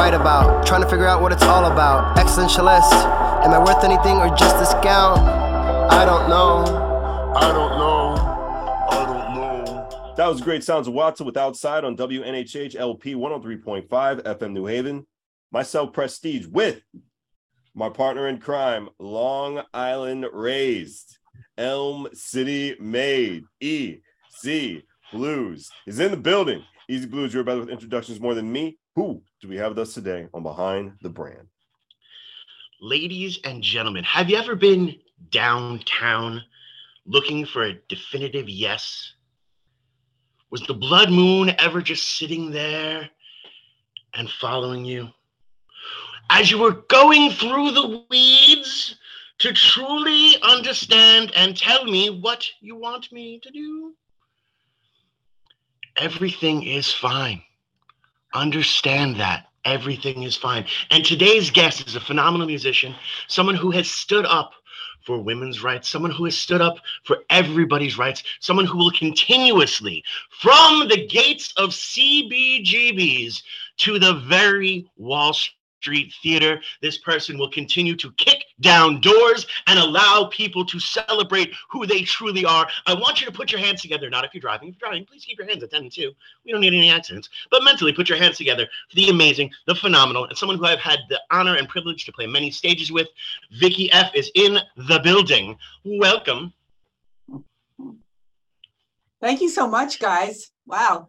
write about. Trying to figure out what it's all about. Existentialist. Am I worth anything or just this gown? I don't know. I don't know. I don't know. That was great sounds of Watson with Outside on WNHH LP 103.5 FM New Haven. Myself, Prestige, with my partner in crime, Long Island raised, Elm City made, EZ BlueZ is in the building. EZ BlueZ, you're better with introductions more than me. Who do we have with us today on Behind the Brand? Ladies and gentlemen, have you ever been downtown looking for a definitive yes? Was the blood moon ever just sitting there and following you? As you were going through the weeds to truly understand and tell me what you want me to do? Everything is fine. Understand that everything is fine. And today's guest is a phenomenal musician, someone who has stood up for women's rights, someone who has stood up for everybody's rights, someone who will continuously, from the gates of CBGBs to the very Wall Street Theater, this person will continue to kick down doors and allow people to celebrate who they truly are. I want you to put your hands together, not if you're driving. If you're driving, please keep your hands at 10 and 2. We don't need any accidents, but mentally put your hands together for the amazing, the phenomenal, and someone who I've had the honor and privilege to play many stages with. Vicki F is in the building. Welcome. Thank you so much, guys. Wow.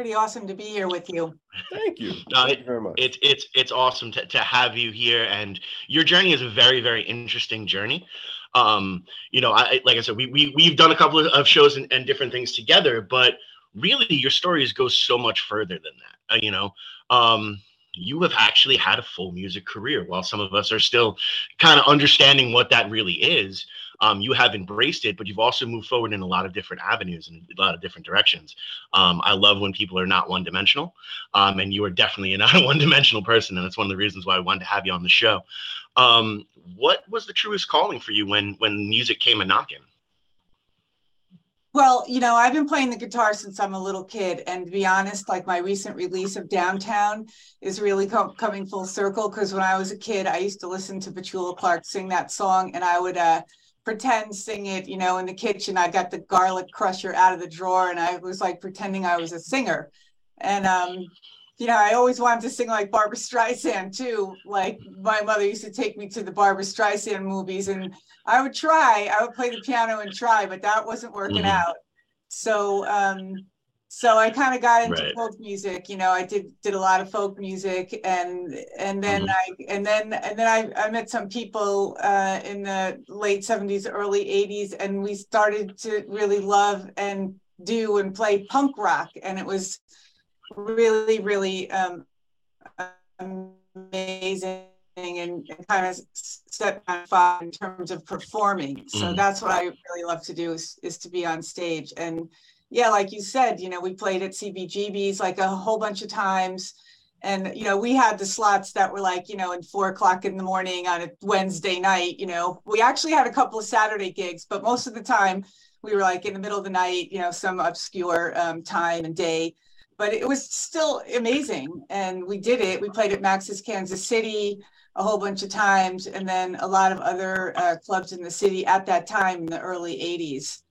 Pretty awesome to be here with you. Thank you. No, Thank you very much. It's it's it's awesome to, to have you here, and your journey is a very very interesting journey. Um, you know, I like I said, we we we've done a couple of, of shows and, and different things together, but really your stories go so much further than that. Uh, you know, um, you have actually had a full music career, while some of us are still kind of understanding what that really is. Um, you have embraced it, but you've also moved forward in a lot of different avenues and a lot of different directions. Um, I love when people are not one dimensional, um, and you are definitely not a one dimensional person, and that's one of the reasons why I wanted to have you on the show. Um, what was the truest calling for you when when music came a knocking? Well, you know, I've been playing the guitar since I'm a little kid. And to be honest, like my recent release of Downtown is really co- coming full circle because when I was a kid, I used to listen to Petula Clark sing that song and I would uh, pretend sing it, you know, in the kitchen. I got the garlic crusher out of the drawer and I was like pretending I was a singer. And, um, you know, I always wanted to sing like Barbra Streisand too. Like my mother used to take me to the Barbra Streisand movies, and I would try. I would play the piano and try, but that wasn't working Mhm. out. So, um, so I kind of got into Right. folk music. You know, I did did a lot of folk music, and and then Mhm. I and then and then I, I met some people uh, in the late seventies, early eighties, and we started to really love and do and play punk rock, and it was really, really um, amazing and, and kind of set my fire in terms of performing. So Mhm. that's what I really love to do is, is to be on stage. And yeah, like you said, you know, we played at CBGB's like a whole bunch of times. And, you know, we had the slots that were like, you know, in four o'clock in the morning on a Wednesday night, you know, we actually had a couple of Saturday gigs, but most of the time we were like in the middle of the night, you know, some obscure um, time and day but it was still amazing. And we did it. We played at Max's Kansas City a whole bunch of times, and then a lot of other uh, clubs in the city at that time in the early 80s.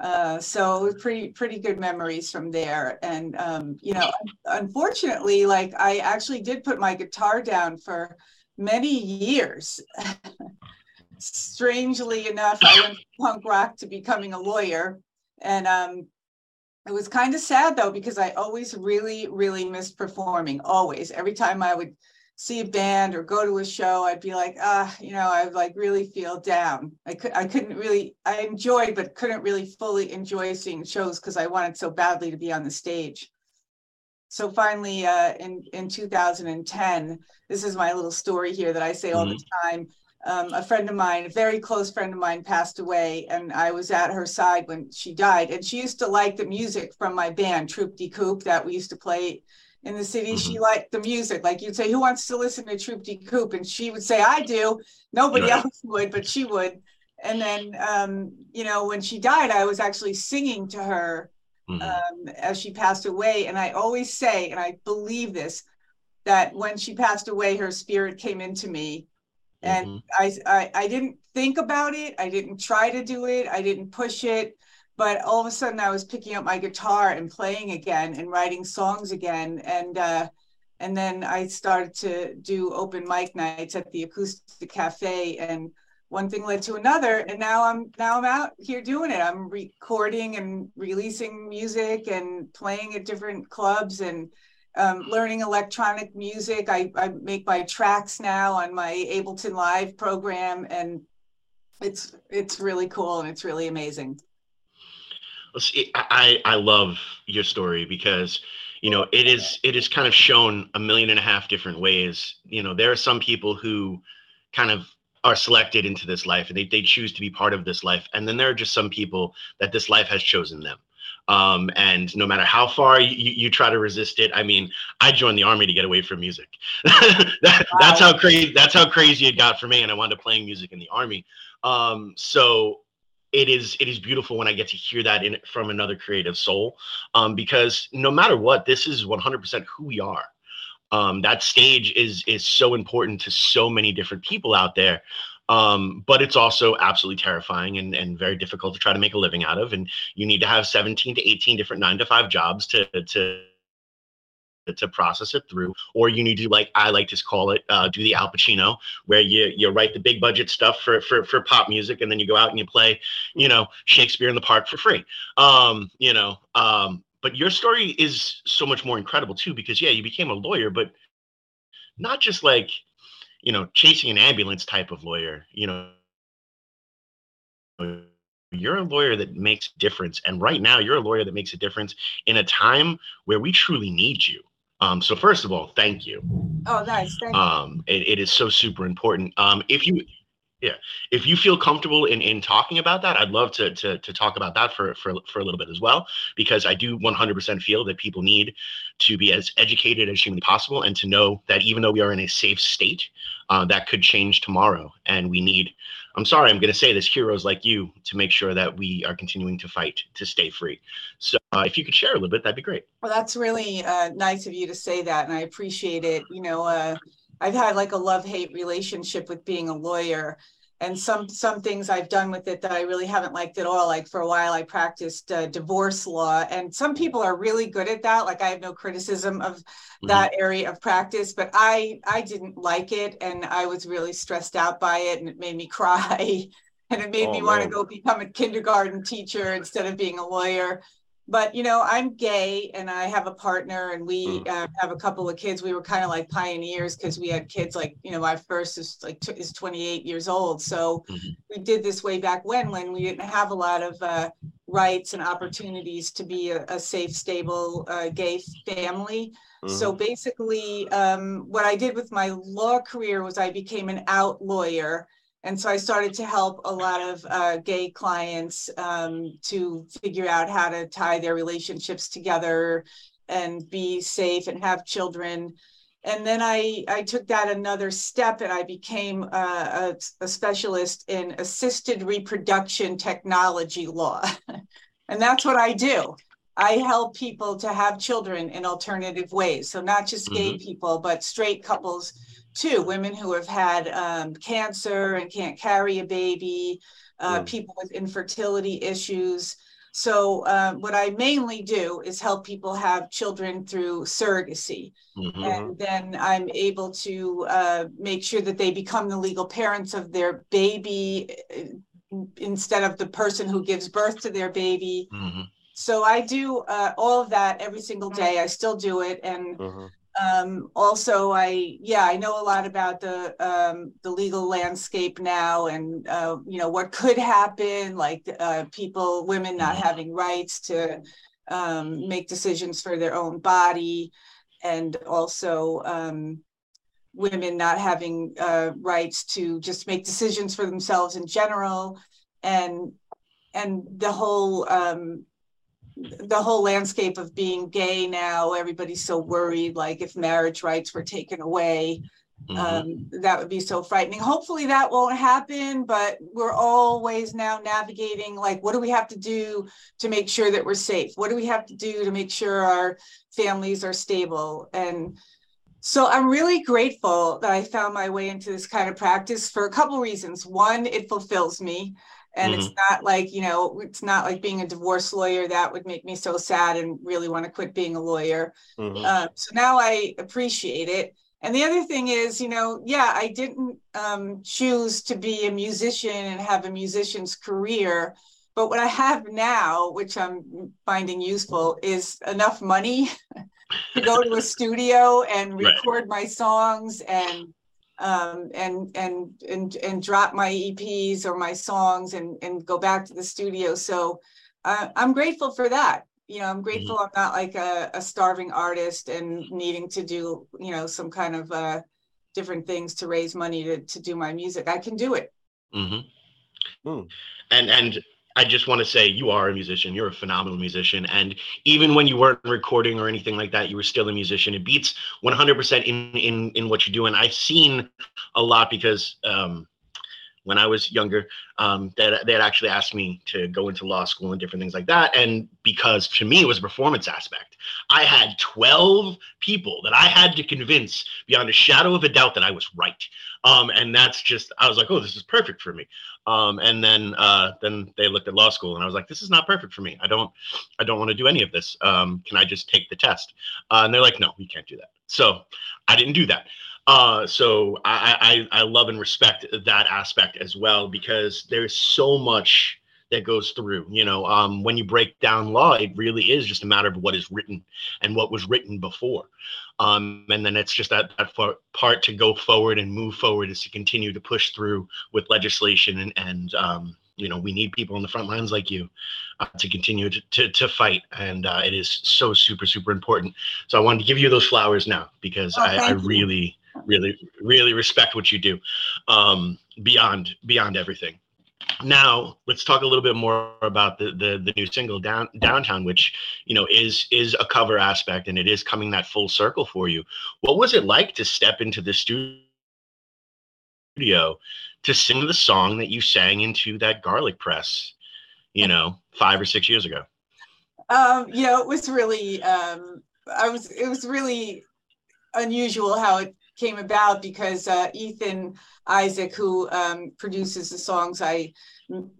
Uh, so pretty pretty good memories from there. And um, you know, unfortunately, like I actually did put my guitar down for many years. Strangely enough, I went from punk rock to becoming a lawyer, and um, it was kind of sad though because I always really, really missed performing. Always, every time I would see a band or go to a show, I'd be like, ah, you know, I like really feel down. I could, I couldn't really, I enjoyed, but couldn't really fully enjoy seeing shows because I wanted so badly to be on the stage. So finally, uh, in in 2010, this is my little story here that I say all the time. Um, a friend of mine, a very close friend of mine, passed away, and I was at her side when she died. And she used to like the music from my band, Troop de Coupe, that we used to play in the city. She liked the music. Like you'd say, "Who wants to listen to Troop de Coupe?" And she would say, "I do." Nobody Right. else would, but she would. And then, um, you know, when she died, I was actually singing to her Mhm. um, as she passed away. And I always say, and I believe this, that when she passed away, her spirit came into me. And Mhm. I, I I didn't think about it. I didn't try to do it. I didn't push it. But all of a sudden I was picking up my guitar and playing again and writing songs again. And uh and then I started to do open mic nights at the acoustic cafe and one thing led to another and now i'm now i'm out here doing it. I'm recording and releasing music and playing at different clubs and um, learning electronic music. I, I make my tracks now on my ableton live program and it's it's really cool and it's really amazing I, I I love your story because you know it is it is kind of shown a million and a half different ways. You know, there are some people who kind of are selected into this life and they, they choose to be part of this life. And then there are just some people that this life has chosen them. Um, and no matter how far you, you, you try to resist it, I mean, I joined the army to get away from music. that, That's how crazy. That's how crazy it got for me, and I wound up playing music in the army. Um, so it is it is beautiful when I get to hear that in from another creative soul, um, because no matter what, this is 100% who we are. Um, that stage is is so important to so many different people out there. Um, but it's also absolutely terrifying and, and very difficult to try to make a living out of. And you need to have 17 to 18 different nine to five jobs to to to process it through, or you need to like I like to call it, uh, do the Al Pacino, where you you write the big budget stuff for for for pop music, and then you go out and you play, you know, Shakespeare in the Park for free. Um, you know, um, but your story is so much more incredible too, because yeah, you became a lawyer, but not just like, you know, chasing an ambulance type of lawyer. You know, you're a lawyer that makes difference, and right now you're a lawyer that makes a difference in a time where we truly need you. Um, so first of all, thank you. oh nice thank you Um, it, it is so super important. Um, if you, yeah, if you feel comfortable in in talking about that, I'd love to to to talk about that for for for a little bit as well, because I do 100% feel that people need to be as educated as humanly possible and to know that even though we are in a safe state, uh, that could change tomorrow, and we need. I'm sorry, I'm going to say this, heroes like you, to make sure that we are continuing to fight to stay free. So, uh, if you could share a little bit, that'd be great. Well, that's really uh, nice of you to say that, and I appreciate it. You know, uh, I've had like a love-hate relationship with being a lawyer, and some some things I've done with it that I really haven't liked at all. Like for a while, I practiced uh, divorce law, and some people are really good at that. Like I have no criticism of Mhm. that area of practice, but I I didn't like it, and I was really stressed out by it, and it made me cry, and it made Oh, me want to go become a kindergarten teacher instead of being a lawyer but you know i'm gay and i have a partner and we Mm. uh, have a couple of kids we were kind of like pioneers because we had kids like you know my first is like t- is 28 years old so Mhm. we did this way back when when we didn't have a lot of uh, rights and opportunities to be a, a safe stable uh, gay family so Mhm. basically um, what i did with my law career was i became an out lawyer and so I started to help a lot of uh, gay clients um, to figure out how to tie their relationships together and be safe and have children. And then I, I took that another step and I became a, a, a specialist in assisted reproduction technology law. and that's what I do. I help people to have children in alternative ways. So not just gay people, but straight couples too. Women who have had um, cancer and can't carry a baby, uh, Mm. people with infertility issues. So uh, what I mainly do is help people have children through surrogacy. Mhm. And then I'm able to uh, make sure that they become the legal parents of their baby uh, instead of the person who gives birth to their baby. Mhm. So I do uh, all of that every single day. I still do it. And Mhm. Um, also I, yeah, I know a lot about the, um, the legal landscape now and, uh, you know, what could happen, like, uh, people, women not having rights to, um, make decisions for their own body. And also, um, women not having, uh, rights to just make decisions for themselves in general. And, and the whole, um, the whole landscape of being gay now, everybody's so worried, like if marriage rights were taken away, Mhm. um, that would be so frightening. Hopefully that won't happen, but we're always now navigating like, what do we have to do to make sure that we're safe? What do we have to do to make sure our families are stable? And So I'm really grateful that I found my way into this kind of practice for a couple reasons. One, it fulfills me. And mm-hmm. it's not like, you know, it's not like being a divorce lawyer that would make me so sad and really want to quit being a lawyer. Mm-hmm. Uh, so now I appreciate it. And the other thing is, you know, yeah, I didn't um, choose to be a musician and have a musician's career. But what I have now, which I'm finding useful, is enough money to go to a studio and record right. my songs and um, and and and and drop my EPs or my songs and and go back to the studio. So uh, I'm grateful for that. You know, I'm grateful mm-hmm. I'm not like a, a, starving artist and needing to do you know some kind of uh, different things to raise money to to do my music. I can do it. Mm-hmm. Mm. And and I just want to say you are a musician. You're a phenomenal musician. And even when you weren't recording or anything like that, you were still a musician. It beats 100% in, in, in what you do. And I've seen a lot because um, when I was younger, um, that they had actually asked me to go into law school and different things like that. And because to me, it was a performance aspect. I had 12 people that I had to convince beyond a shadow of a doubt that I was right. Um, and that's just, I was like, oh, this is perfect for me. Um, and then uh, then they looked at law school, and I was like, "This is not perfect for me. I don't I don't want to do any of this. Um, can I just take the test?" Uh, and they're like, "No, you can't do that." So I didn't do that. Uh, so I, I I love and respect that aspect as well because there's so much that goes through. You know, um, when you break down law, it really is just a matter of what is written and what was written before. Um, and then it's just that, that part to go forward and move forward is to continue to push through with legislation and, and um, you know we need people on the front lines like you uh, to continue to, to, to fight and uh, it is so super super important so i wanted to give you those flowers now because oh, I, I, really really really respect what you do um, beyond beyond everything. Now let's talk a little bit more about the, the the new single down downtown which you know is is a cover aspect and it is coming that full circle for you. What was it like to step into the studio to sing the song that you sang into that garlic press you know five or six years ago? Um you know it was really um i was it was really unusual how it came about because uh, Ethan Isaac, who um, produces the songs I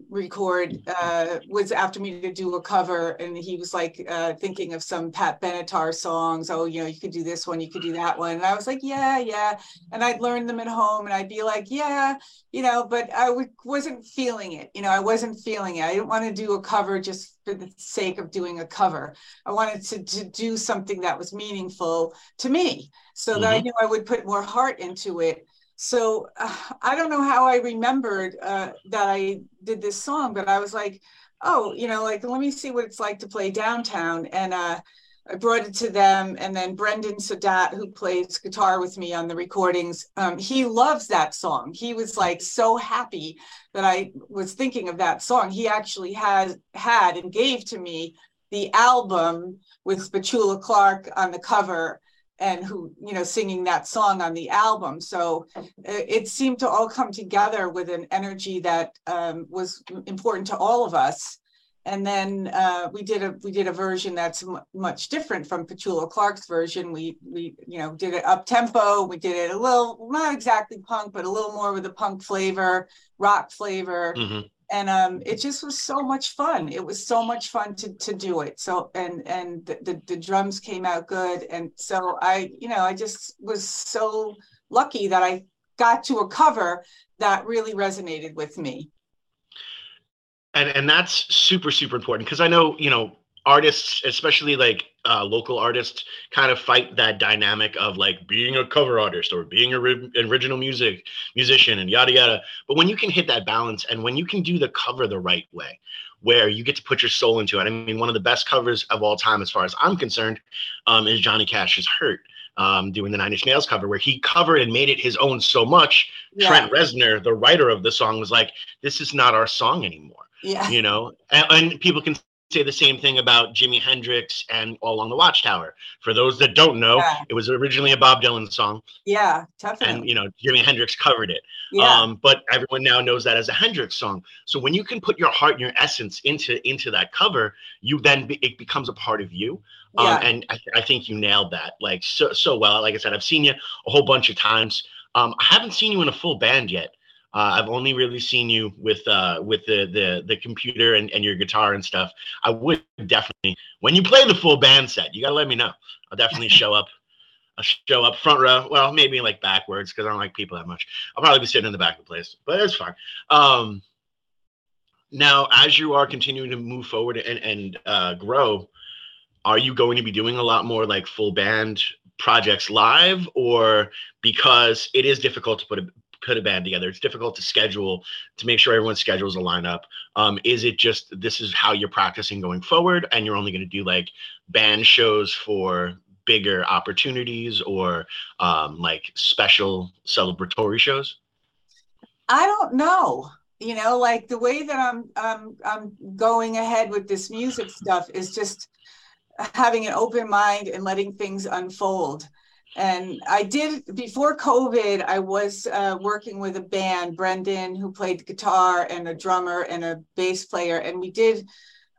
record, uh, was after me to do a cover, and he was like uh, thinking of some Pat Benatar songs. Oh, you know, you could do this one, you could do that one, and I was like, yeah, yeah, and I'd learn them at home, and I'd be like, yeah, you know, but I w- wasn't feeling it. You know, I wasn't feeling it. I didn't want to do a cover just for the sake of doing a cover. I wanted to to do something that was meaningful to me, so mm-hmm. that I mm-hmm. knew I would put more heart into it so uh, I don't know how I remembered uh, that I did this song, but I was like, oh, you know, like let me see what it's like to play downtown. And uh, I brought it to them. And then Brendan Sadat, who plays guitar with me on the recordings, um, he loves that song. He was like so happy that I was thinking of that song. He actually has had and gave to me the album with Petula Clark on the cover and who you know singing that song on the album so uh, it seemed to all come together with an energy that um, was important to all of us and then uh, we did a we did a version that's m- much different from Petula Clark's version. We we you know did it up tempo. We did it a little not exactly punk, but a little more with a punk flavor, rock flavor. Mm-hmm and um, it just was so much fun. It was so much fun to to do it. So and and the, the, the drums came out good, and so I you know I just was so lucky that I got to a cover that really resonated with me. And and that's super super important because I know you know artists, especially like uh, local artists, kind of fight that dynamic of like being a cover artist or being a ri- original music musician and yada yada. But when you can hit that balance and when you can do the cover the right way, where you get to put your soul into it. I mean, one of the best covers of all time, as far as I'm concerned, um, is Johnny Cash's "Hurt." Um, doing the Nine Inch Nails cover, where he covered and made it his own so much. Yeah. Trent Reznor, the writer of the song, was like, "This is not our song anymore." Yeah. You know, and, and people can say the same thing about Jimi Hendrix and All Along the Watchtower. For those that don't know, Yeah. it was originally a Bob Dylan song, Yeah, definitely. and you know Jimi Hendrix covered it. Yeah. Um, but everyone now knows that as a Hendrix song. So when you can put your heart and your essence into into that cover, you then be, it becomes a part of you. Um, Yeah. And I, I think you nailed that like so so well. Like I said, I've seen you a whole bunch of times. Um, I haven't seen you in a full band yet. Uh, I've only really seen you with uh, with the the the computer and, and your guitar and stuff. I would definitely when you play the full band set, you gotta let me know. I'll definitely show up. I'll show up front row. Well, maybe like backwards because I don't like people that much. I'll probably be sitting in the back of the place, but it's fine. Um, now, as you are continuing to move forward and and uh, grow, are you going to be doing a lot more like full band projects live, or because it is difficult to put a put a band together, it's difficult to schedule to make sure everyone's schedules align up. Um, is it just this is how you're practicing going forward, and you're only going to do like band shows for bigger opportunities or um, like special celebratory shows? I don't know. You know, like the way that I'm I'm I'm going ahead with this music stuff is just having an open mind and letting things unfold. And I did before COVID, I was uh, working with a band, Brendan, who played guitar and a drummer and a bass player, and we did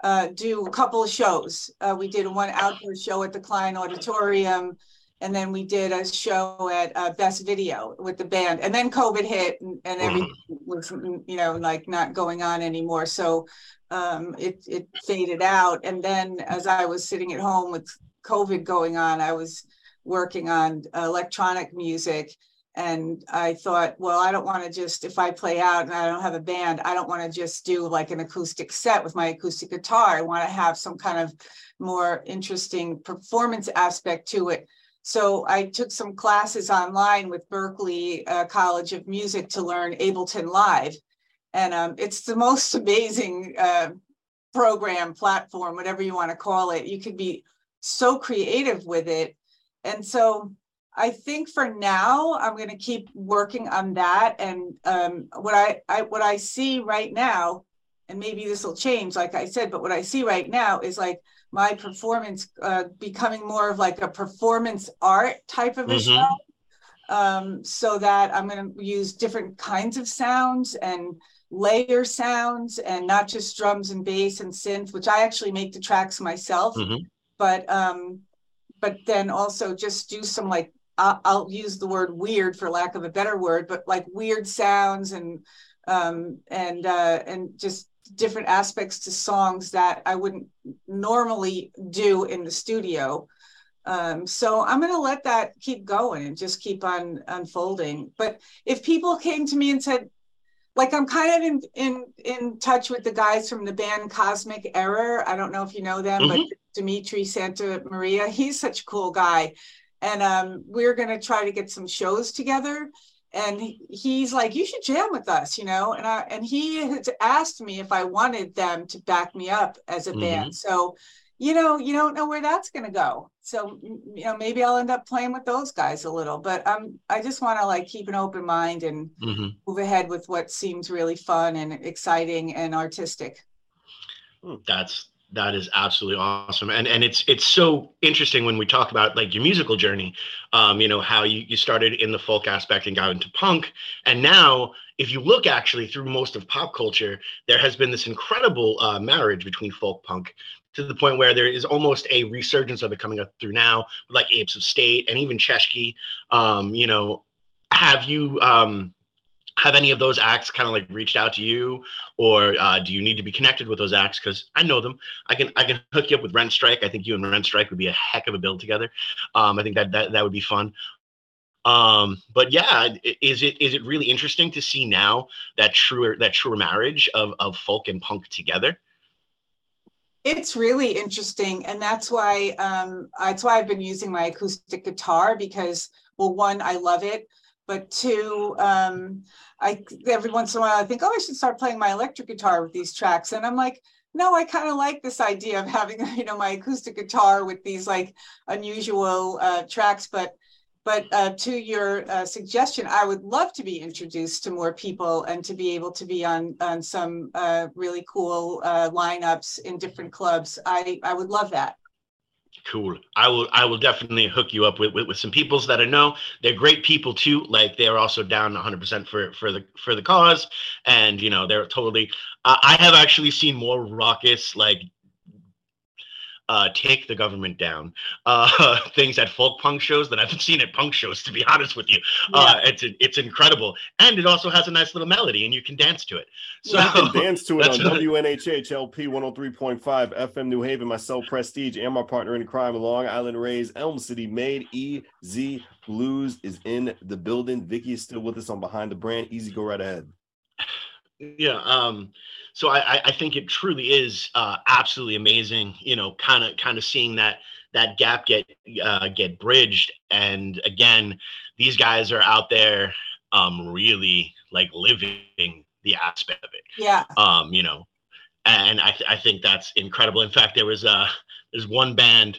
uh, do a couple of shows. Uh, we did one outdoor show at the Klein Auditorium, and then we did a show at uh, Best Video with the band. And then COVID hit, and, and everything was, you know, like not going on anymore. So um, it it faded out. And then as I was sitting at home with COVID going on, I was working on electronic music. And I thought, well, I don't want to just, if I play out and I don't have a band, I don't want to just do like an acoustic set with my acoustic guitar. I want to have some kind of more interesting performance aspect to it. So I took some classes online with Berklee uh, College of Music to learn Ableton Live. And um, it's the most amazing uh, program, platform, whatever you want to call it. You could be so creative with it. And so I think for now, I'm going to keep working on that. And um, what I, I what I see right now, and maybe this will change, like I said, but what I see right now is like my performance uh, becoming more of like a performance art type of a Mhm. show. Um, so that I'm going to use different kinds of sounds and layer sounds and not just drums and bass and synth, which I actually make the tracks myself. Mhm. But um, but then also just do some like I'll, I'll use the word weird for lack of a better word, but like weird sounds and um, and uh, and just different aspects to songs that I wouldn't normally do in the studio. Um, so I'm going to let that keep going and just keep on unfolding. But if people came to me and said, like I'm kind of in in in touch with the guys from the band Cosmic Error. I don't know if you know them, but Dimitri Santa Maria, he's such a cool guy. And um, we're going to try to get some shows together. And he's like, you should jam with us, you know. And I and he has asked me if I wanted them to back me up as a Mhm. band. So, you know, you don't know where that's going to go. So, you know, maybe I'll end up playing with those guys a little. But um, I just want to like keep an open mind and hmm move ahead with what seems really fun and exciting and artistic. That's that is absolutely awesome, and and it's it's so interesting when we talk about like your musical journey. Um, you know how you you started in the folk aspect and got into punk, and now if you look actually through most of pop culture, there has been this incredible uh, marriage between folk punk to the point where there is almost a resurgence of it coming up through now, like Apes of State and even Cheshki. Um, you know, have you um, have any of those acts kind of like reached out to you, or uh, do you need to be connected with those acts? Because I know them. I can I can hook you up with Rent Strike. I think you and Rent Strike would be a heck of a build together. Um, I think that that that would be fun. Um, but yeah, is it is it really interesting to see now that truer that truer marriage of of folk and punk together? It's really interesting, and that's why um, that's why I've been using my acoustic guitar because, well, one, I love it, but two, um, I every once in a while I think, oh, I should start playing my electric guitar with these tracks, and I'm like, no, I kind of like this idea of having you know my acoustic guitar with these like unusual uh, tracks, but but uh, to your uh, suggestion, I would love to be introduced to more people and to be able to be on on some uh, really cool uh, lineups in different clubs. I I would love that. Cool. I will. I will definitely hook you up with, with, with some peoples that I know. They're great people too. Like they're also down 100 percent for for the for the cause, and you know they're totally. Uh, I have actually seen more raucous like uh, take the government down uh, things at folk punk shows that I've seen at punk shows. To be honest with you, uh, it's it's incredible, and it also has a nice little melody, and you can dance to it. So You can dance to it on that's what- WNHH LP 103.5 FM New Haven. Myself, Prestige, and my partner in crime, Long Island Rays, Elm City Made. EZ BlueZ is in the building. Vicki is still with us on Behind the Brand. Easy, go right ahead. Yeah um so I, I think it truly is uh absolutely amazing you know kind of kind of seeing that that gap get uh get bridged. And again these guys are out there um really like living the aspect of it Yeah. um you know. And i, th- I think that's incredible. In fact there was uh there's one band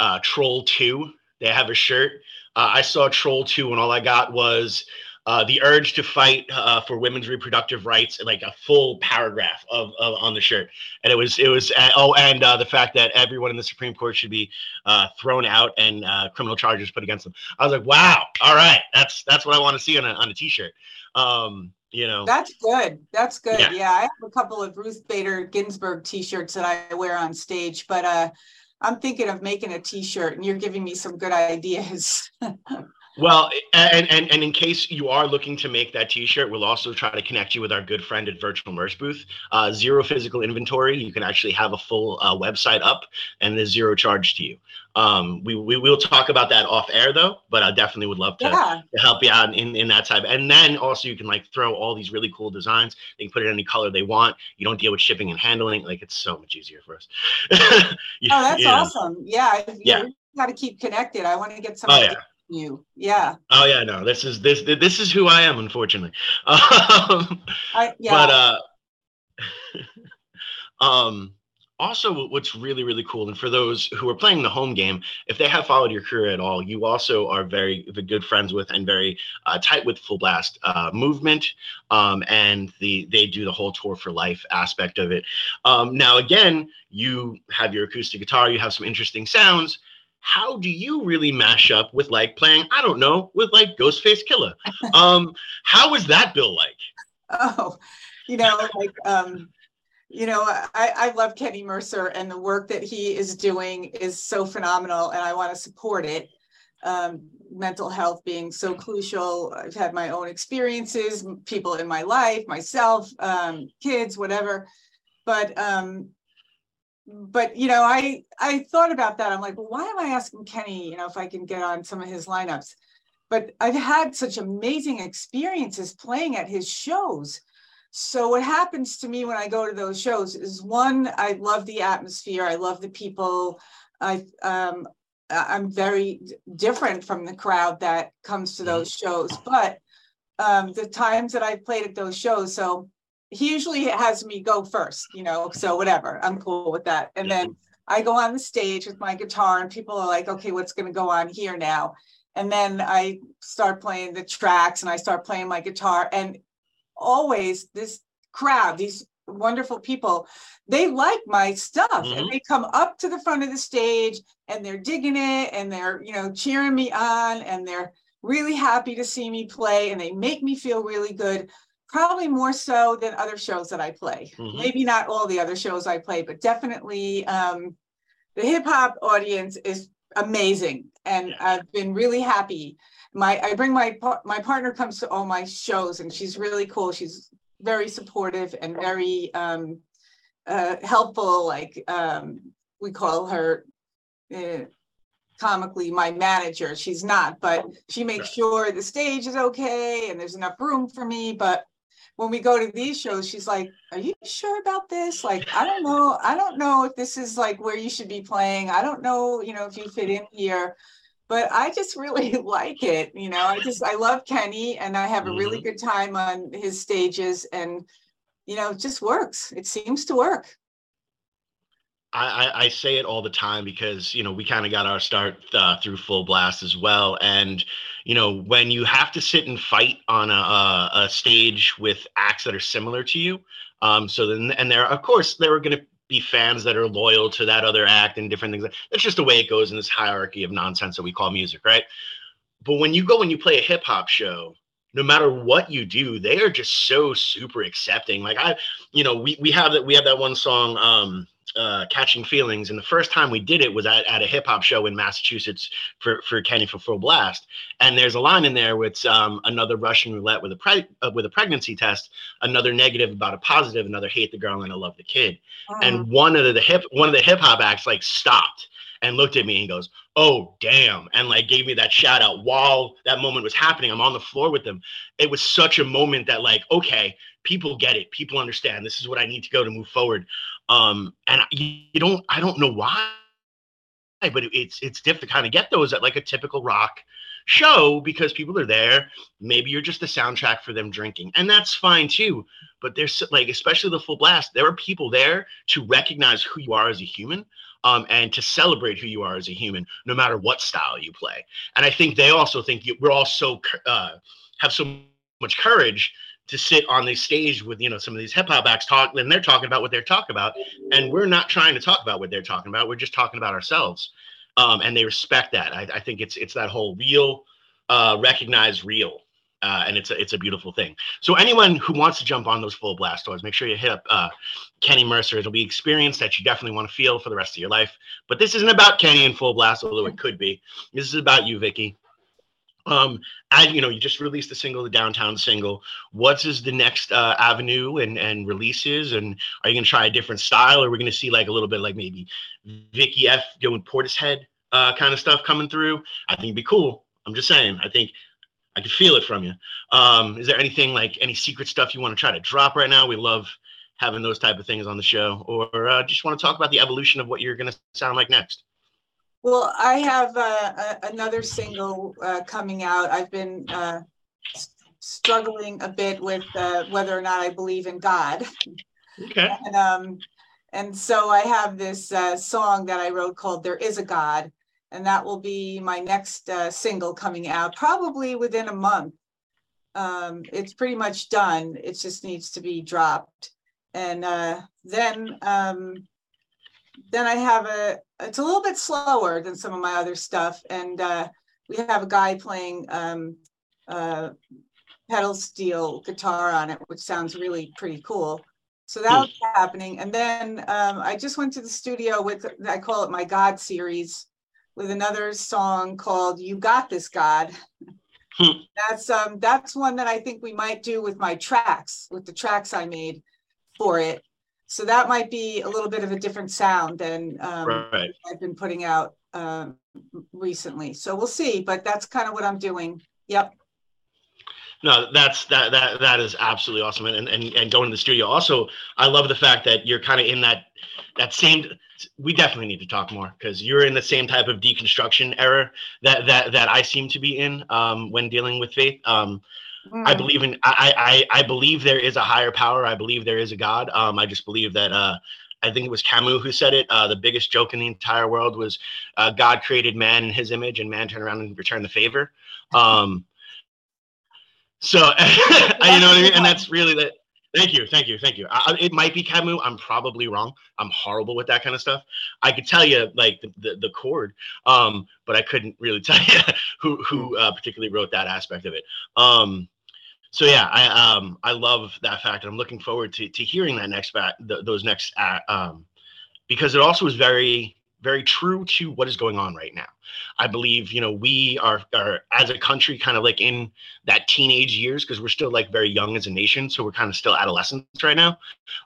uh troll 2 they have a shirt. Uh, i saw troll 2 and all i got was uh, the urge to fight uh, for women's reproductive rights, like a full paragraph of, of on the shirt, and it was it was uh, oh, and uh, the fact that everyone in the Supreme Court should be uh, thrown out and uh, criminal charges put against them. I was like, wow, all right, that's that's what I want to see on a on a t-shirt. Um, you know, That's good. That's good. Yeah. Yeah. I have a couple of Ruth Bader Ginsburg t-shirts that I wear on stage, but uh I'm thinking of making a t-shirt and you're giving me some good ideas. Well, and, and and in case you are looking to make that T-shirt, we'll also try to connect you with our good friend at Virtual Merch Booth. Uh, zero physical inventory. You can actually have a full uh, website up, and there's zero charge to you. Um, we, we will talk about that off air though, but I definitely would love to, yeah. to help you out in, in that type. And then also you can like throw all these really cool designs. They can put it any color they want. You don't deal with shipping and handling. Like it's so much easier for us. You- Oh, that's you know. awesome. Yeah. Yeah. Got to keep connected. I want to get some Oh yeah. You. Yeah. Oh yeah. No, this is this this is who I am, unfortunately. Um, I, yeah. but uh um also what's really really cool and for those who are playing the home game if they have followed your career at all you also are very the good friends with and very uh, tight with full blast uh, movement um, and the they do the whole tour for life aspect of it um, now again you have your acoustic guitar you have some interesting sounds how do you really mash up with like playing i don't know with like Ghostface Killah um how was that bill like Oh, you know, like um, you know, I, I love Kenny Mercer and the work that he is doing is so phenomenal and I want to support it. Um, mental health being so crucial. I've had my own experiences, people in my life, myself, um, kids, whatever. But um, but you know, I I thought about that. I'm like, well, why am I asking Kenny, you know, if I can get on some of his lineups? but I've had such amazing experiences playing at his shows. So what happens to me when I go to those shows is one, I love the atmosphere, I love the people. I um I'm very different from the crowd that comes to those shows, but um the times that I've played at those shows, so he usually has me go first, you know, so whatever, I'm cool with that. And then I go on the stage with my guitar and people are like, okay, what's gonna go on here now? And then I start playing the tracks and I start playing my guitar. And always this crowd, these wonderful people, they like my stuff Mhm. and they come up to the front of the stage and they're digging it and they're, you know, cheering me on and they're really happy to see me play and they make me feel really good. Probably more so than other shows that I play. Mhm. Maybe not all the other shows I play, but definitely um, the hip hop audience is amazing and I've been really happy. My I bring my my partner comes to all my shows and she's really cool. She's very supportive and very um uh helpful like um we call her uh, comically my manager. She's not, but she makes sure the stage is okay and there's enough room for me, but when we go to these shows, she's like, Are you sure about this? Like, I don't know. I don't know if this is like where you should be playing. I don't know, you know, if you fit in here. But I just really like it. You know, I just, I love Kenny and I have a really good time on his stages. And, you know, it just works. It seems to work. I, I, I say it all the time because you know we kind of got our start uh, through full blast as well, and you know when you have to sit and fight on a, a, stage with acts that are similar to you, um, so then and there of course there are going to be fans that are loyal to that other act and different things. That's just the way it goes in this hierarchy of nonsense that we call music, right? But when you go and you play a hip hop show, no matter what you do, they are just so super accepting. Like I, you know, we we have that we have that one song, um, uh, catching feelings and the first time we did it was at, at a hip-hop show in massachusetts for for kenny for full blast. And there's a line in there with um, another russian roulette with a pre- uh, with a pregnancy test another negative about a positive another hate the girl and i love the kid. And one of the, the hip one of the hip-hop acts like stopped and looked at me and goes oh damn and like gave me that shout out while that moment was happening. I'm on the floor with them. It was such a moment that like okay people get it. People understand. This is what i need to go to move forward um, and you, don't, I don't know why, but it, it's it's difficult to kind of get those at like a typical rock show because people are there. Maybe you're just the soundtrack for them drinking, and that's fine too. But there's like, especially the full blast, there are people there to recognize who you are as a human. Um, and to celebrate who you are as a human, no matter what style you play. And I think they also think you, we're all so uh, have so much courage to sit on the stage with you know some of these hip hop acts talk and they're talking about what they're talking about. And we're not trying to talk about what they're talking about. We're just talking about ourselves. Um, and they respect that. I, I, think it's it's that whole real uh, recognize real uh, and it's a, it's a beautiful thing. So anyone who wants to jump on those full blast tours make sure you hit up uh, kenny mercer. It'll be experience that you definitely want to feel for the rest of your life. But this isn't about kenny and full blast although it could be. This is about you vicki um and you know you just released the single the downtown single. What's is the next uh, avenue and and releases? And are you going to try a different style? Or are we going to see like a little bit like maybe vicki f doing portishead uh kind of stuff coming through? I think it'd be cool. I'm just saying. I think i can feel it from you. Um is there anything like any secret stuff you want to try to drop right now? We love having those type of things on the show. Or uh, just want to talk about the evolution of what you're going to sound like next well, I have uh, a, another single uh, coming out. I've been uh, struggling a bit with uh, whether or not I believe in God. Okay. And, um, and so I have this uh, song that I wrote called There Is a God. And that will be my next uh, single coming out probably within a month. Um, it's pretty much done. It just needs to be dropped. And then um, then I have a, it's a little bit slower than some of my other stuff. And uh, we have a guy playing um, uh, pedal steel guitar on it, which sounds really pretty cool. So that was hmm. happening. And then um, I just went to the studio with, I call it my God series, with another song called You Got This God. Hmm. That's um that's one that I think we might do with my tracks, with the tracks I made for it. So that might be a little bit of a different sound than um, right. I've been putting out um, recently. So we'll see, but that's kind of what I'm doing. Yep. No, that's that that that is absolutely awesome, and and and going to the studio. Also, I love the fact that you're kind of in that that same. We definitely need to talk more because you're in the same type of deconstruction error that that that I seem to be in um, when dealing with faith. Um, Mm. I believe in I, I I believe there is a higher power. I believe there is a God. Um, I just believe that uh, I think it was Camus who said it. Uh, the biggest joke in the entire world was uh, God created man in His image, and man turned around and returned the favor. Um, so you know what I mean, and that's really that. Thank you, thank you, thank you. I, it might be Camus. I'm probably wrong. I'm horrible with that kind of stuff. I could tell you like the, the, the chord, um, but I couldn't really tell you who who uh, particularly wrote that aspect of it. Um, so yeah, I um I love that fact, and I'm looking forward to to hearing that next back th- those next uh, um because it also is very very true to what is going on right now. I believe you know we are are as a country kind of like in that teenage years because we're still like very young as a nation, so we're kind of still adolescents right now,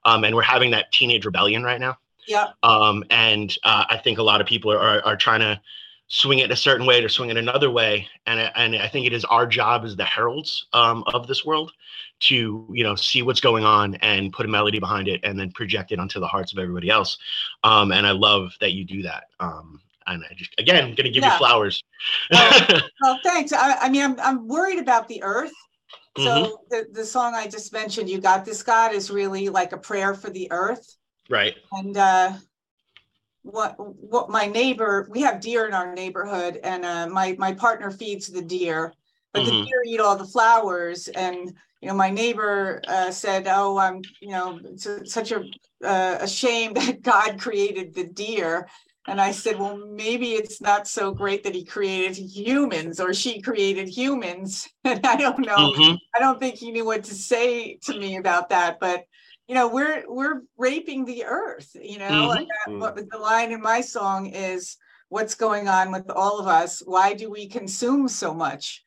um, and we're having that teenage rebellion right now. Yeah. Um, and uh, I think a lot of people are, are, are trying to swing it a certain way or swing it another way. And and I think it is our job as the heralds um, of this world to you know see what's going on and put a melody behind it and then project it onto the hearts of everybody else. Um, and I love that you do that. Um, and I just again I'm gonna give yeah. you flowers. Well, well, thanks. I, I, mean I'm, I'm worried about the earth. So mm-hmm. the, the song I just mentioned you got this God is really like a prayer for the earth. Right. And uh what what my neighbor we have deer in our neighborhood and uh, my my partner feeds the deer but the Mhm. deer eat all the flowers and you know my neighbor uh, said oh i'm you know it's a- such a uh, a shame that god created the deer and i said well maybe it's not so great that he created humans or she created humans and i don't know Mhm. I don't think he knew what to say to me about that, but you know, we're we're raping the earth, you know. Mhm. and that- Mm. what the line in my song is what's going on with all of us? Why do we consume so much?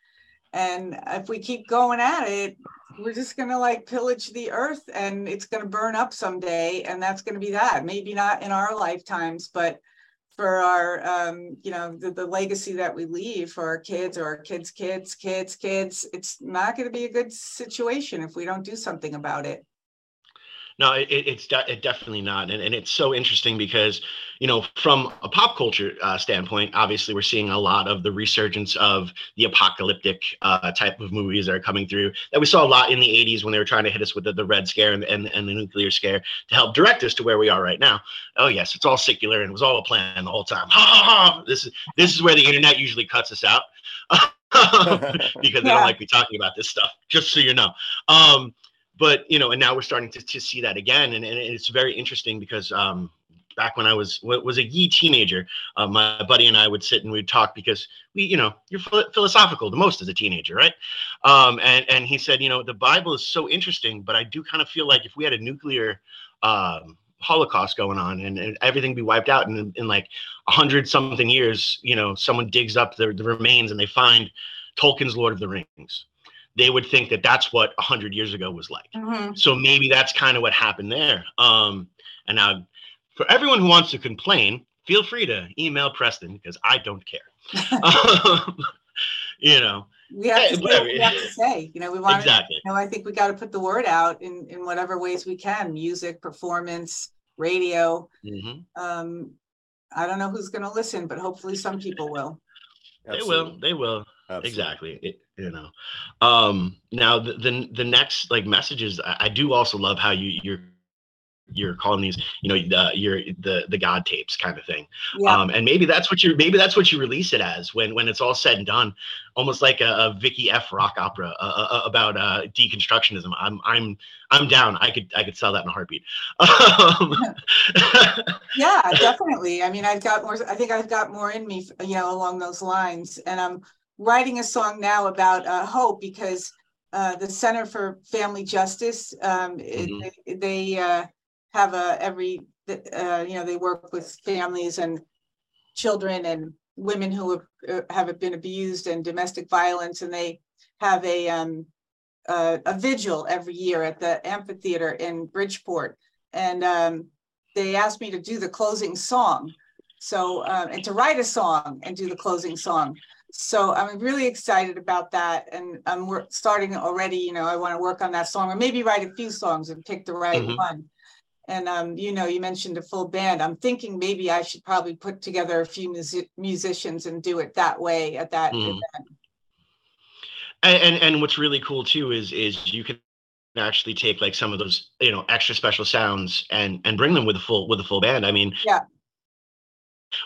And if we keep going at it, we're just gonna like pillage the earth and it's gonna burn up someday, and that's gonna be that. Maybe not in our lifetimes, but for our um, you know, the, the legacy that we leave for our kids or our kids' kids, kids, kids, it's not gonna be a good situation if we don't do something about it. No, it, it- it's de- it definitely not, and, and it's so interesting because you know from a pop culture uh, standpoint, obviously we're seeing a lot of the resurgence of the apocalyptic uh, type of movies that are coming through that we saw a lot in the '80s when they were trying to hit us with the, the Red Scare and, and and the nuclear scare to help direct us to where we are right now. Oh yes, it's all secular and it was all a plan the whole time. Ha ha ha! This is this is where the internet usually cuts us out. because they Yeah. don't like me talking about this stuff, just so you know. Um, but you know, and now we're starting to, to see that again, and, and it's very interesting because um, back when I was was a ye teenager, uh, my buddy and I would sit and we'd talk because we, you know, you're phil- philosophical the most as a teenager, right? Um, and and he said, you know, the Bible is so interesting, but I do kind of feel like if we had a nuclear um, holocaust going on and, and everything be wiped out in, in like a hundred something years, you know, someone digs up the, the remains and they find Tolkien's Lord of the Rings. They would think that that's what a hundred years ago was like. Mhm. So maybe that's kind of what happened there. Um, and now, for everyone who wants to complain, feel free to email Preston because I don't care. um, you know, We have Hey, to say we have to say, you know, we want, you exactly. know, I think we gotta put the word out in, in whatever ways we can, music, performance, radio. hmm Um, I don't know who's gonna listen, but hopefully some people will. They will. They will. Absolutely. Exactly. It, you know. Um, now the, the the next like messages, I, I do also love how you you're you're calling these, you know, the you're the the God tapes kind of thing. Yeah, Um, and maybe that's what you maybe that's what you release it as when when it's all said and done, almost like a, a Vicki F rock opera uh, uh, about uh, deconstructionism. I'm I'm I'm down. I could I could sell that in a heartbeat. Um, yeah, definitely. I mean, I've got more, I think I've got more in me, you know, along those lines. And I'm writing a song now about uh, hope because uh, the Center for Family Justice, um, it- Mhm. they, uh, have a every, uh, you know, they work with families and children and women who have, uh, have been abused and domestic violence, and they have a um, uh, a vigil every year at the amphitheater in Bridgeport, and um, they asked me to do the closing song. So, um, and to write a song and do the closing song. So I'm really excited about that. And I'm wor- starting already, you know, I want to work on that song or maybe write a few songs and pick the right Mhm. one. And, um, you know, you mentioned a full band. I'm thinking maybe I should probably put together a few music- musicians and do it that way at that Mhm. event. and, and and what's really cool too is is you can actually take like some of those you know extra special sounds and and bring them with a full with a full band i mean Yeah.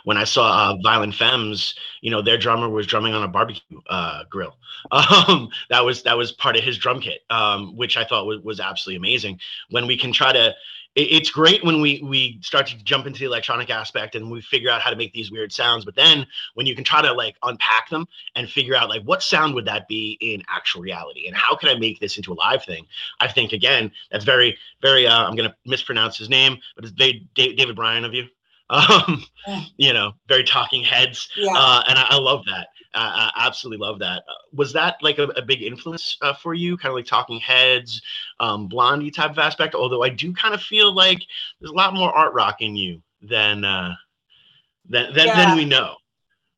When i saw uh, violent femmes you know their drummer was drumming on a barbecue uh grill. Um that was that was part of his drum kit um which i thought was, was absolutely amazing. When we can try to it- it's great when we we start to jump into the electronic aspect and we figure out how to make these weird sounds but then when you can try to like unpack them and figure out like what sound would that be in actual reality and how can i make this into a live thing? I think again that's very very uh, i'm to mispronounce his name but it's david bryan of you um you know very talking heads Yeah. uh and i, I love that. I, I absolutely love that. Was that like a, a big influence uh, for you? Kind of like talking heads um blondie type of aspect? Although i do kind of feel like there's a lot more art rock in you than uh than than, Yeah. than we know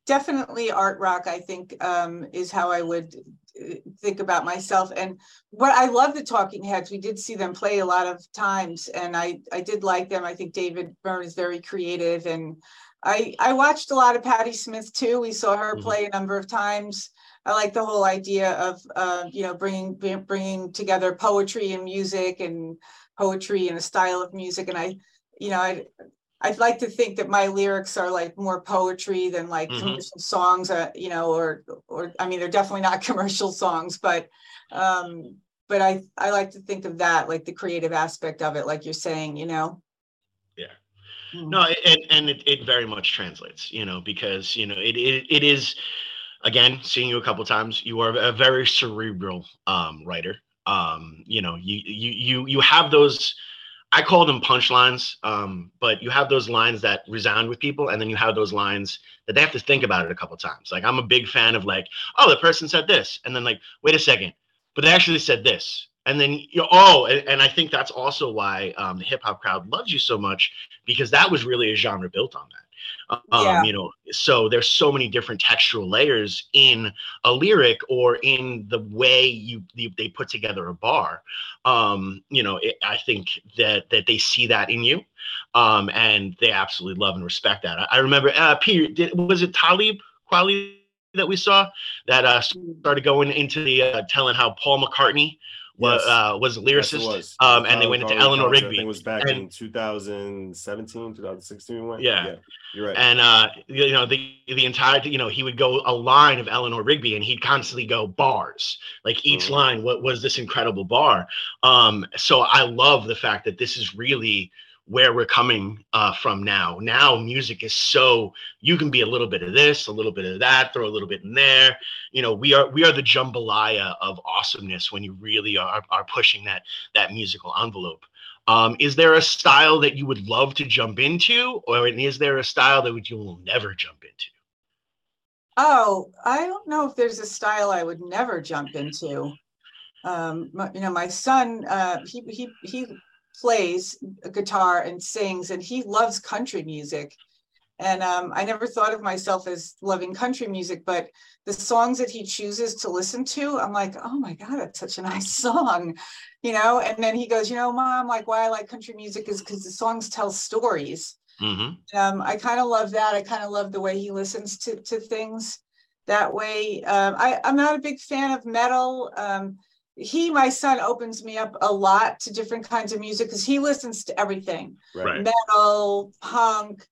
definitely art rock i think um is how i would uh, think about myself. And what i love the talking heads we did see them play a lot of times and i i did like them. I think david byrne is very creative and i i watched a lot of patti smith too. We saw her Mhm. play a number of times. I like the whole idea of uh, you know bringing bringing together poetry and music and poetry and a style of music and i you know i I'd like to think that my lyrics are like more poetry than like Mhm. commercial songs, uh, you know, or or I mean, they're definitely not commercial songs, but um, but I I like to think of that like the creative aspect of it, like you're saying, you know. Yeah. Mm. No, and and it, it very much translates, you know, because you know it it, it is again seeing you a couple times. You are a very cerebral um, writer. Um, you know, you you you you have those. I call them punchlines, um, but you have those lines that resound with people, and then you have those lines that they have to think about it a couple times. Like I'm a big fan of like, oh, the person said this, and then like, wait a second, but they actually said this, and then you know, oh, and, and I think that's also why um, the hip hop crowd loves you so much because that was really a genre built on that. Um, Yeah. You know, so there's so many different textual layers in a lyric or in the way you they, they put together a bar. Um, you know, it, I think that that they see that in you, um, and they absolutely love and respect that. I, I remember, uh, Peter, did, was it Talib Kweli that we saw that uh, started going into the uh, telling how Paul McCartney was Yes. uh, was a Yes, lyricist, was. um, and they went into Eleanor Concert, I Rigby. think it was back And- in 2017, 2016. we went. Yeah. you're right. and uh you know the the entire you know he would go a line of eleanor rigby and he'd constantly go bars like each Mhm. line what was this incredible bar um so i love the fact that this is really where we're coming uh, from now now music is so you can be a little bit of this a little bit of that throw a little bit in there you know we are we are the jambalaya of awesomeness when you really are are pushing that that musical envelope um, is there a style that you would love to jump into, or is there a style that you will never jump into? Oh, I don't know if there's a style I would never jump into. Um, you know, my son, uh, he he he plays guitar and sings, and he loves country music. And um, I never thought of myself as loving country music, but the songs that he chooses to listen to, I'm like, oh my God, that's such a nice song, you know. And then he goes, you know, mom, like why I like country music is because the songs tell stories hmm um, I kind of love that. I kind of love the way he listens to to things that way. Um, I, I'm not a big fan of metal. Um, he, my son, opens me up a lot to different kinds of music because he listens to everything: Right. metal, punk,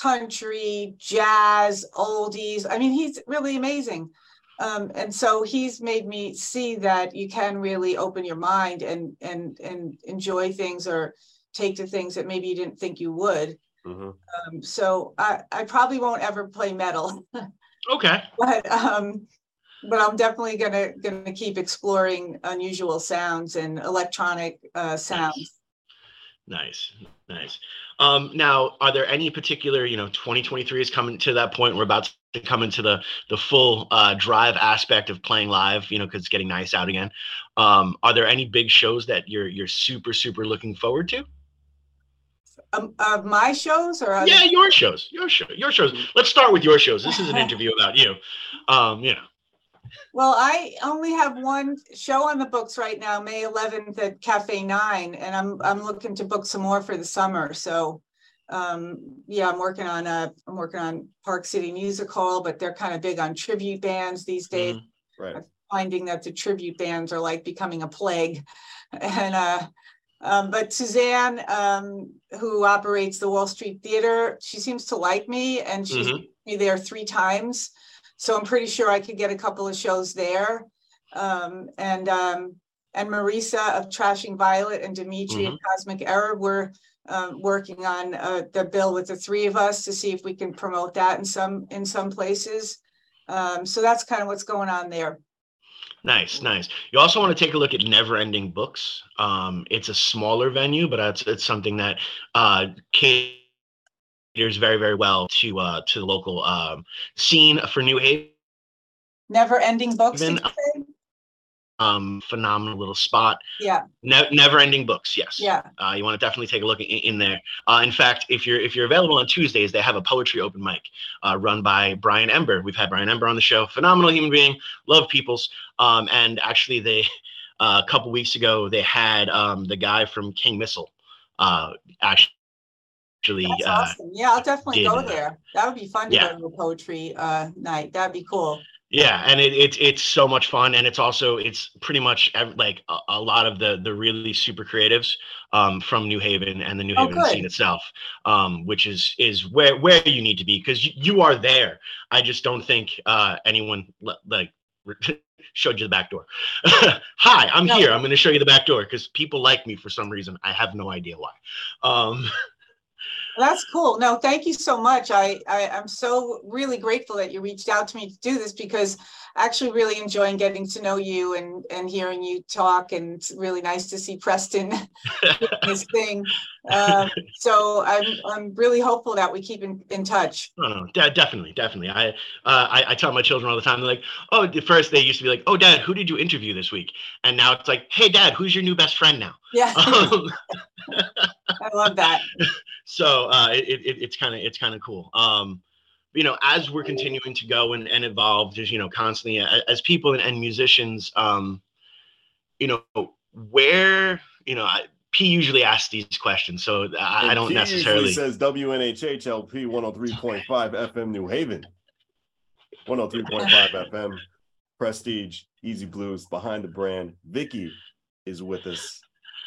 country, jazz, oldies. I mean, he's really amazing. Um, and so he's made me see that you can really open your mind and and and enjoy things or take to things that maybe you didn't think you would. Mhm. Um, so I, I probably won't ever play metal, Okay. but um, but I'm definitely gonna gonna keep exploring unusual sounds and electronic uh, sounds. Nice. Nice. Um, now, are there any particular, you know, 2023 is coming to that point. We're about to come into the the full uh, drive aspect of playing live, you know, because it's getting nice out again. Um, are there any big shows that you're you're super super looking forward to? Um, of my shows or Yeah, your shows, your show, your shows. Let's start with your shows. This is an interview about you. Um, you know. Well, I only have one show on the books right now, May 11th at Cafe Nine, and I'm I'm looking to book some more for the summer. So, um, yeah, I'm working on a I'm working on Park City Music Hall, but they're kind of big on tribute bands these days. Mhm. Right. Finding that the tribute bands are like becoming a plague, and uh, um, but Suzanne, um, who operates the Wall Street Theater, she seems to like me, and she's Mhm. me there three times. So I'm pretty sure I could get a couple of shows there. Um, and um, and Marisa of Trashing Violet and Dimitri of Cosmic Error, were um, working on uh, the bill with the three of us to see if we can promote that in some in some places. Um, so that's kind of what's going on there. Nice, nice. You also want to take a look at Never Ending Books. Um, it's a smaller venue, but it's it's something that uh, caters very, very well to uh, to the local um, scene for New Haven. Never ending books. Even- Um, phenomenal little spot. Yeah, Ne- Never Ending Books. Yes. yeah. Uh, you want to definitely take a look in, in there. Uh, in fact, if you're if you're available on Tuesdays, they have a poetry open mic uh, run by Brian Ember. We've had Brian Ember on the show. Phenomenal human being, love peoples. Um, and actually, they uh, a couple weeks ago they had um, the guy from King Missile. Uh, actually, That's uh, awesome. Yeah, I'll definitely go did, uh, there. That would be fun to yeah. go to a poetry uh, night. That'd be cool. Yeah, and it, it's it's so much fun, and it's also it's pretty much like a, a lot of the the really super creatives um, from New Haven and the New Oh, Haven good. scene itself, um, which is is where where you need to be because you, you are there. I just don't think uh, anyone like showed you the back door. Hi, I'm No. here. I'm going to show you the back door because people like me for some reason. I have no idea why. Um, That's cool. No, thank you so much. I, I, I'm so really grateful that you reached out to me to do this because I actually really enjoying getting to know you and, and hearing you talk. And it's really nice to see Preston this thing. Um, so I'm, I'm really hopeful that we keep in, in touch. No, no, de- definitely, definitely. I, uh, I, I tell my children all the time. They're like, "Oh, at first they used to be like, oh, Dad, who did you interview this week?" And now it's like, "Hey, Dad, who's your new best friend now?" Yeah, Um, I love that. so uh, it, it, it's kind of it's kind of cool. Um, you know, as we're continuing to go and, and evolve, just you know, constantly as, as people and, and musicians, um, you know, where you know, I, P usually asks these questions, so I, I don't Key usually necessarily. says WNHH LP 103.5 FM New Haven. 103.5 FM. Prestige, EZ BlueZ, behind the brand. Vicki is with us.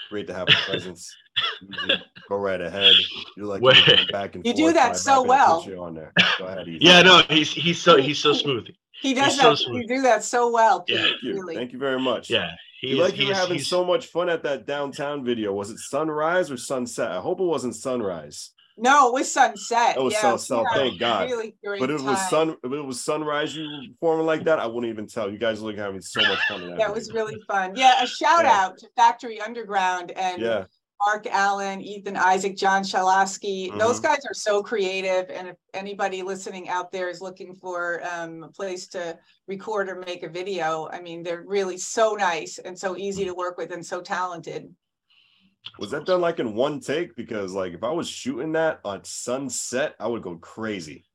Great to have a presence. Easy, Go right ahead. You like Where- you're back and You do that so I'm so happy to well. you on there. Go ahead, yeah, no, he's he's so he's so smooth. He does He's that. sweet. You do that so well. Yeah. Thank you. Really. Thank you very much. Yeah, he You is, like you were having he's- so much fun at that downtown video. Was it sunrise or sunset? I hope it wasn't sunrise. No, it was sunset. It was yeah, so- we so, had a thank God. Really But if it was sun, if it was sunrise, you were performing like that, I wouldn't even tell. You guys look having so much fun. In that, That was really fun. Yeah, a shout Yeah. out to Factory Underground and yeah. Mark Allen, Ethan Isaac, John Shalasky. Those Mhm. guys are so creative. And if anybody listening out there is looking for um, a place to record or make a video, I mean, they're really so nice and so easy to work with and so talented. Was that done like in one take? Because like if I was shooting that on sunset, I would go crazy.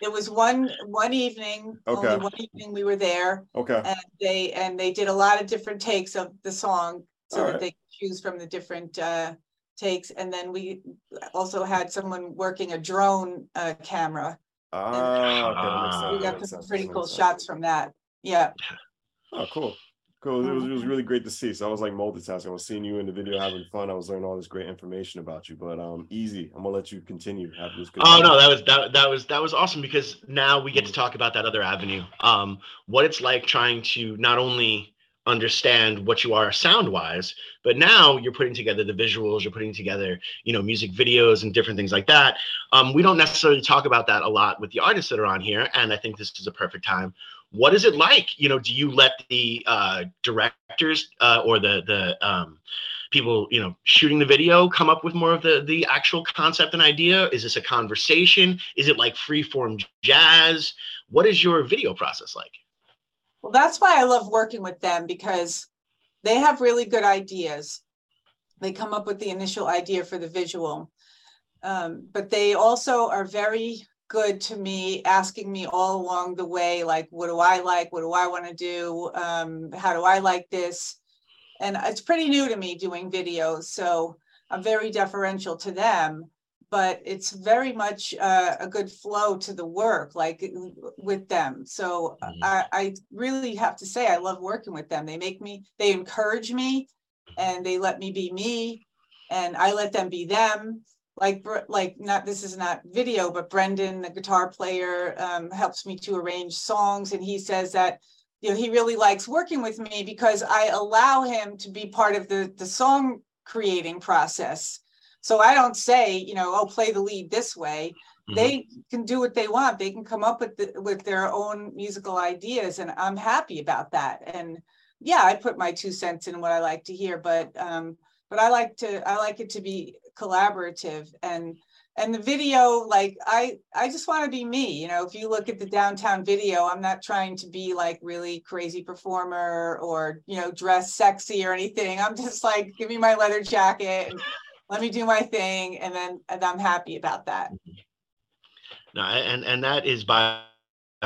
It was one one evening, Okay. only one evening we were there, Okay. and they and they did a lot of different takes of the song so All that right. they could choose from the different uh, takes. And then we also had someone working a drone uh, camera. Ah, okay. that makes Ah. sense, We that got makes some sense, pretty that cool makes sense. shots from that. Yeah. Oh, cool. Cool. It was, it Mm-hmm. was really great to see. So I was like multitasking. I was seeing you in the video having fun. I was learning all this great information about you. But um easy. I'm gonna let you continue having this good Oh time. no, that was that that was that was awesome because now we get to talk about that other avenue. Um, what it's like trying to not only understand what you are sound wise, but now you're putting together the visuals, you're putting together, you know, music videos and different things like that. Um, we don't necessarily talk about that a lot with the artists that are on here, and I think this is a perfect time. What is it like? You know, do you let the uh, directors uh, or the the um, people you know shooting the video come up with more of the the actual concept and idea is this a conversation is it like free form jazz what is your video process like Well, that's why I love working with them because they have really good ideas. They come up with the initial idea for the visual. Um, but they also are very good to me, asking me all along the way, like, what do I like? What do I want to do? Um, how do I like this? And it's pretty new to me doing videos, so I'm very deferential to them. But it's very much uh, a good flow to the work, like with them. So Mhm. I, I really have to say I love working with them. They make me, they encourage me, and they let me be me, and I let them be them like like not this is not video but brendan the guitar player um, helps me to arrange songs and he says that you know he really likes working with me because i allow him to be part of the the song creating process so i don't say you know oh play the lead this way. Mhm. they can do what they want. They can come up with the, with their own musical ideas and i'm happy about that. And yeah i put my two cents in what i like to hear but um but i like to i like it to be collaborative. And and the video like i i just want to be me you know if you look at the downtown video i'm not trying to be like really crazy performer or you know dress sexy or anything. I'm just like give me my leather jacket and let me do my thing and then and i'm happy about that. No, and and that is by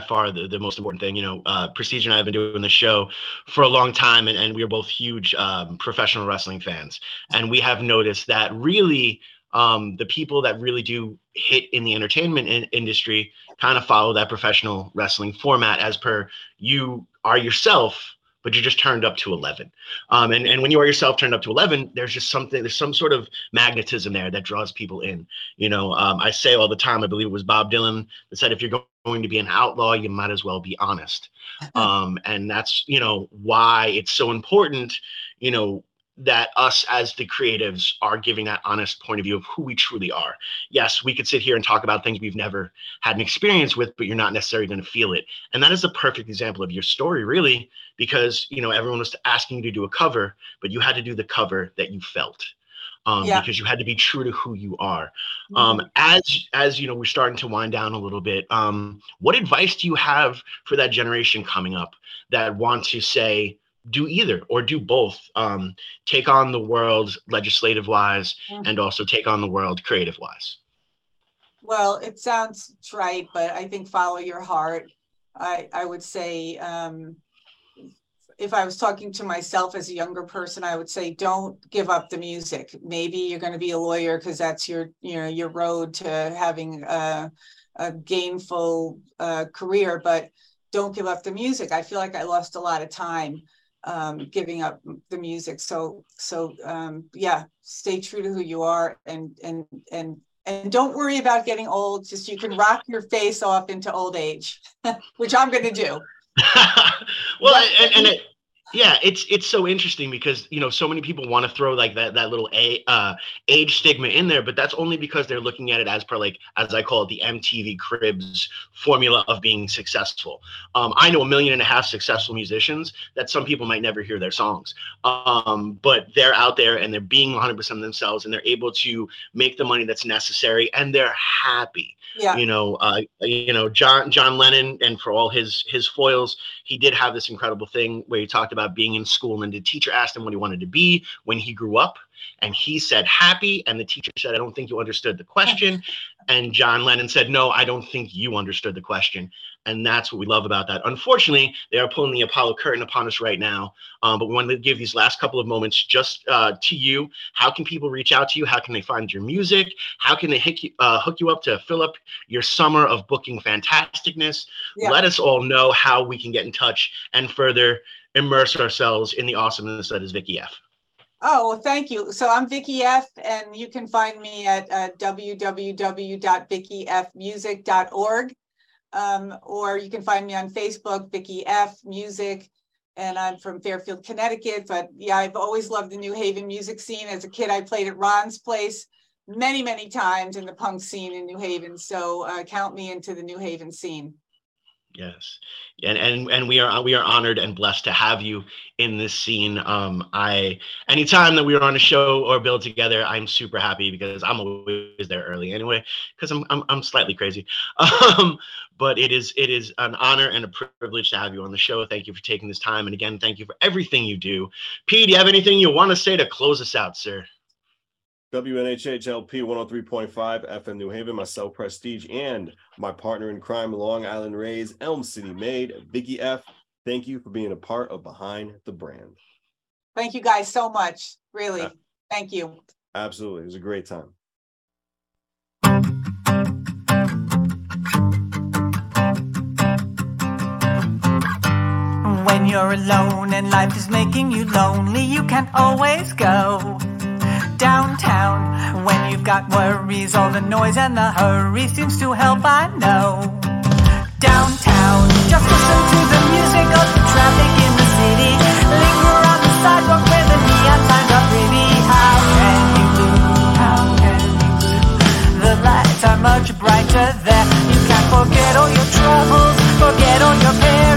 far the, the most important thing you know uh and i have been doing the show for a long time and, and we are both huge um, professional wrestling fans. And we have noticed that really um, the people that really do hit in the entertainment in- industry kind of follow that professional wrestling format as per you are yourself but you're just turned up to 11 um, and, and when you are yourself turned up to 11 there's just something there's some sort of magnetism there that draws people in. You know um, i say all the time i believe it was bob dylan that said if you're going to be an outlaw you might as well be honest. Um, and that's you know why it's so important you know that us as the creatives are giving that honest point of view of who we truly are. Yes, we could sit here and talk about things we've never had an experience with, but you're not necessarily going to feel it. And that is a perfect example of your story, really, because you know everyone was asking you to do a cover, but you had to do the cover that you felt. Um, Yeah. because you had to be true to who you are. Mm-hmm. Um, as as you know, we're starting to wind down a little bit. Um, what advice do you have for that generation coming up that want to say do either or do both? Um, take on the world legislative wise and also take on the world creative wise. Well, it sounds trite, but I think follow your heart. I, I would say, um, if I was talking to myself as a younger person, I would say, don't give up the music. Maybe you're going to be a lawyer because that's your, you know, your road to having a, a gainful uh, career, but don't give up the music. I feel like I lost a lot of time um, giving up the music. So, so um, yeah, stay true to who you are and and and and don't worry about getting old. Just you can rock your face off into old age, which I'm going to do. well, and, and it, yeah, it's it's so interesting because you know so many people want to throw like that that little a uh, age stigma in there, but that's only because they're looking at it as per like as I call it the MTV Cribs formula of being successful. Um, I know a million and a half successful musicians that some people might never hear their songs, um, but they're out there and they're being 100% themselves and they're able to make the money that's necessary and they're happy. Yeah, you know uh, you know john john lennon and for all his his foils he did have this incredible thing where he talked about being in school and the teacher asked him what he wanted to be when he grew up and he said happy and the teacher said i don't think you understood the question. And john lennon said no i don't think you understood the question. And that's what we love about that. Unfortunately they are pulling the apollo curtain upon us right now. Um, but we wanted to give these last couple of moments just uh, to you. How can people reach out to you? How can they find your music? How can they hook you, uh, hook you up to fill up your summer of booking fantasticness. Yeah. Let us all know how we can get in touch and further immerse ourselves in the awesomeness that is Vicki F. Oh, well, thank you. So I'm Vicki F, and you can find me at uh, www.vickifmusic.org. Um, or you can find me on Facebook, Vicki F Music, and I'm from Fairfield, Connecticut. But yeah, I've always loved the New Haven music scene. As a kid, I played at Ron's place many, many times in the punk scene in New Haven. So uh, count me into the New Haven scene. Yes, and and and we are we are honored and blessed to have you in this scene. Um, I anytime that we are on a show or build together, I'm super happy because I'm always there early anyway because I'm, I'm I'm slightly crazy. Um, but it is it is an honor and a privilege to have you on the show. Thank you for taking this time, and again, thank you for everything you do. P, do you have anything you want to say to close us out, sir? WNHHLP 103.5 FM New Haven, myself, Prestige, and my partner in crime, Long Island Rays, Elm City Made, Vicki F. Thank you for being a part of Behind the Brand. Thank you guys so much. Really. Uh, Thank you. Absolutely. It was a great time. When you're alone and life is making you lonely, you can always go downtown. When you've got worries, all the noise and the hurry seems to help, I know. Downtown, just listen to the music of the traffic in the city. Linger on the sidewalk where the neon signs are pretty. How can you do? How can you do? The lights are much brighter there. You can forget all your troubles, forget all your cares.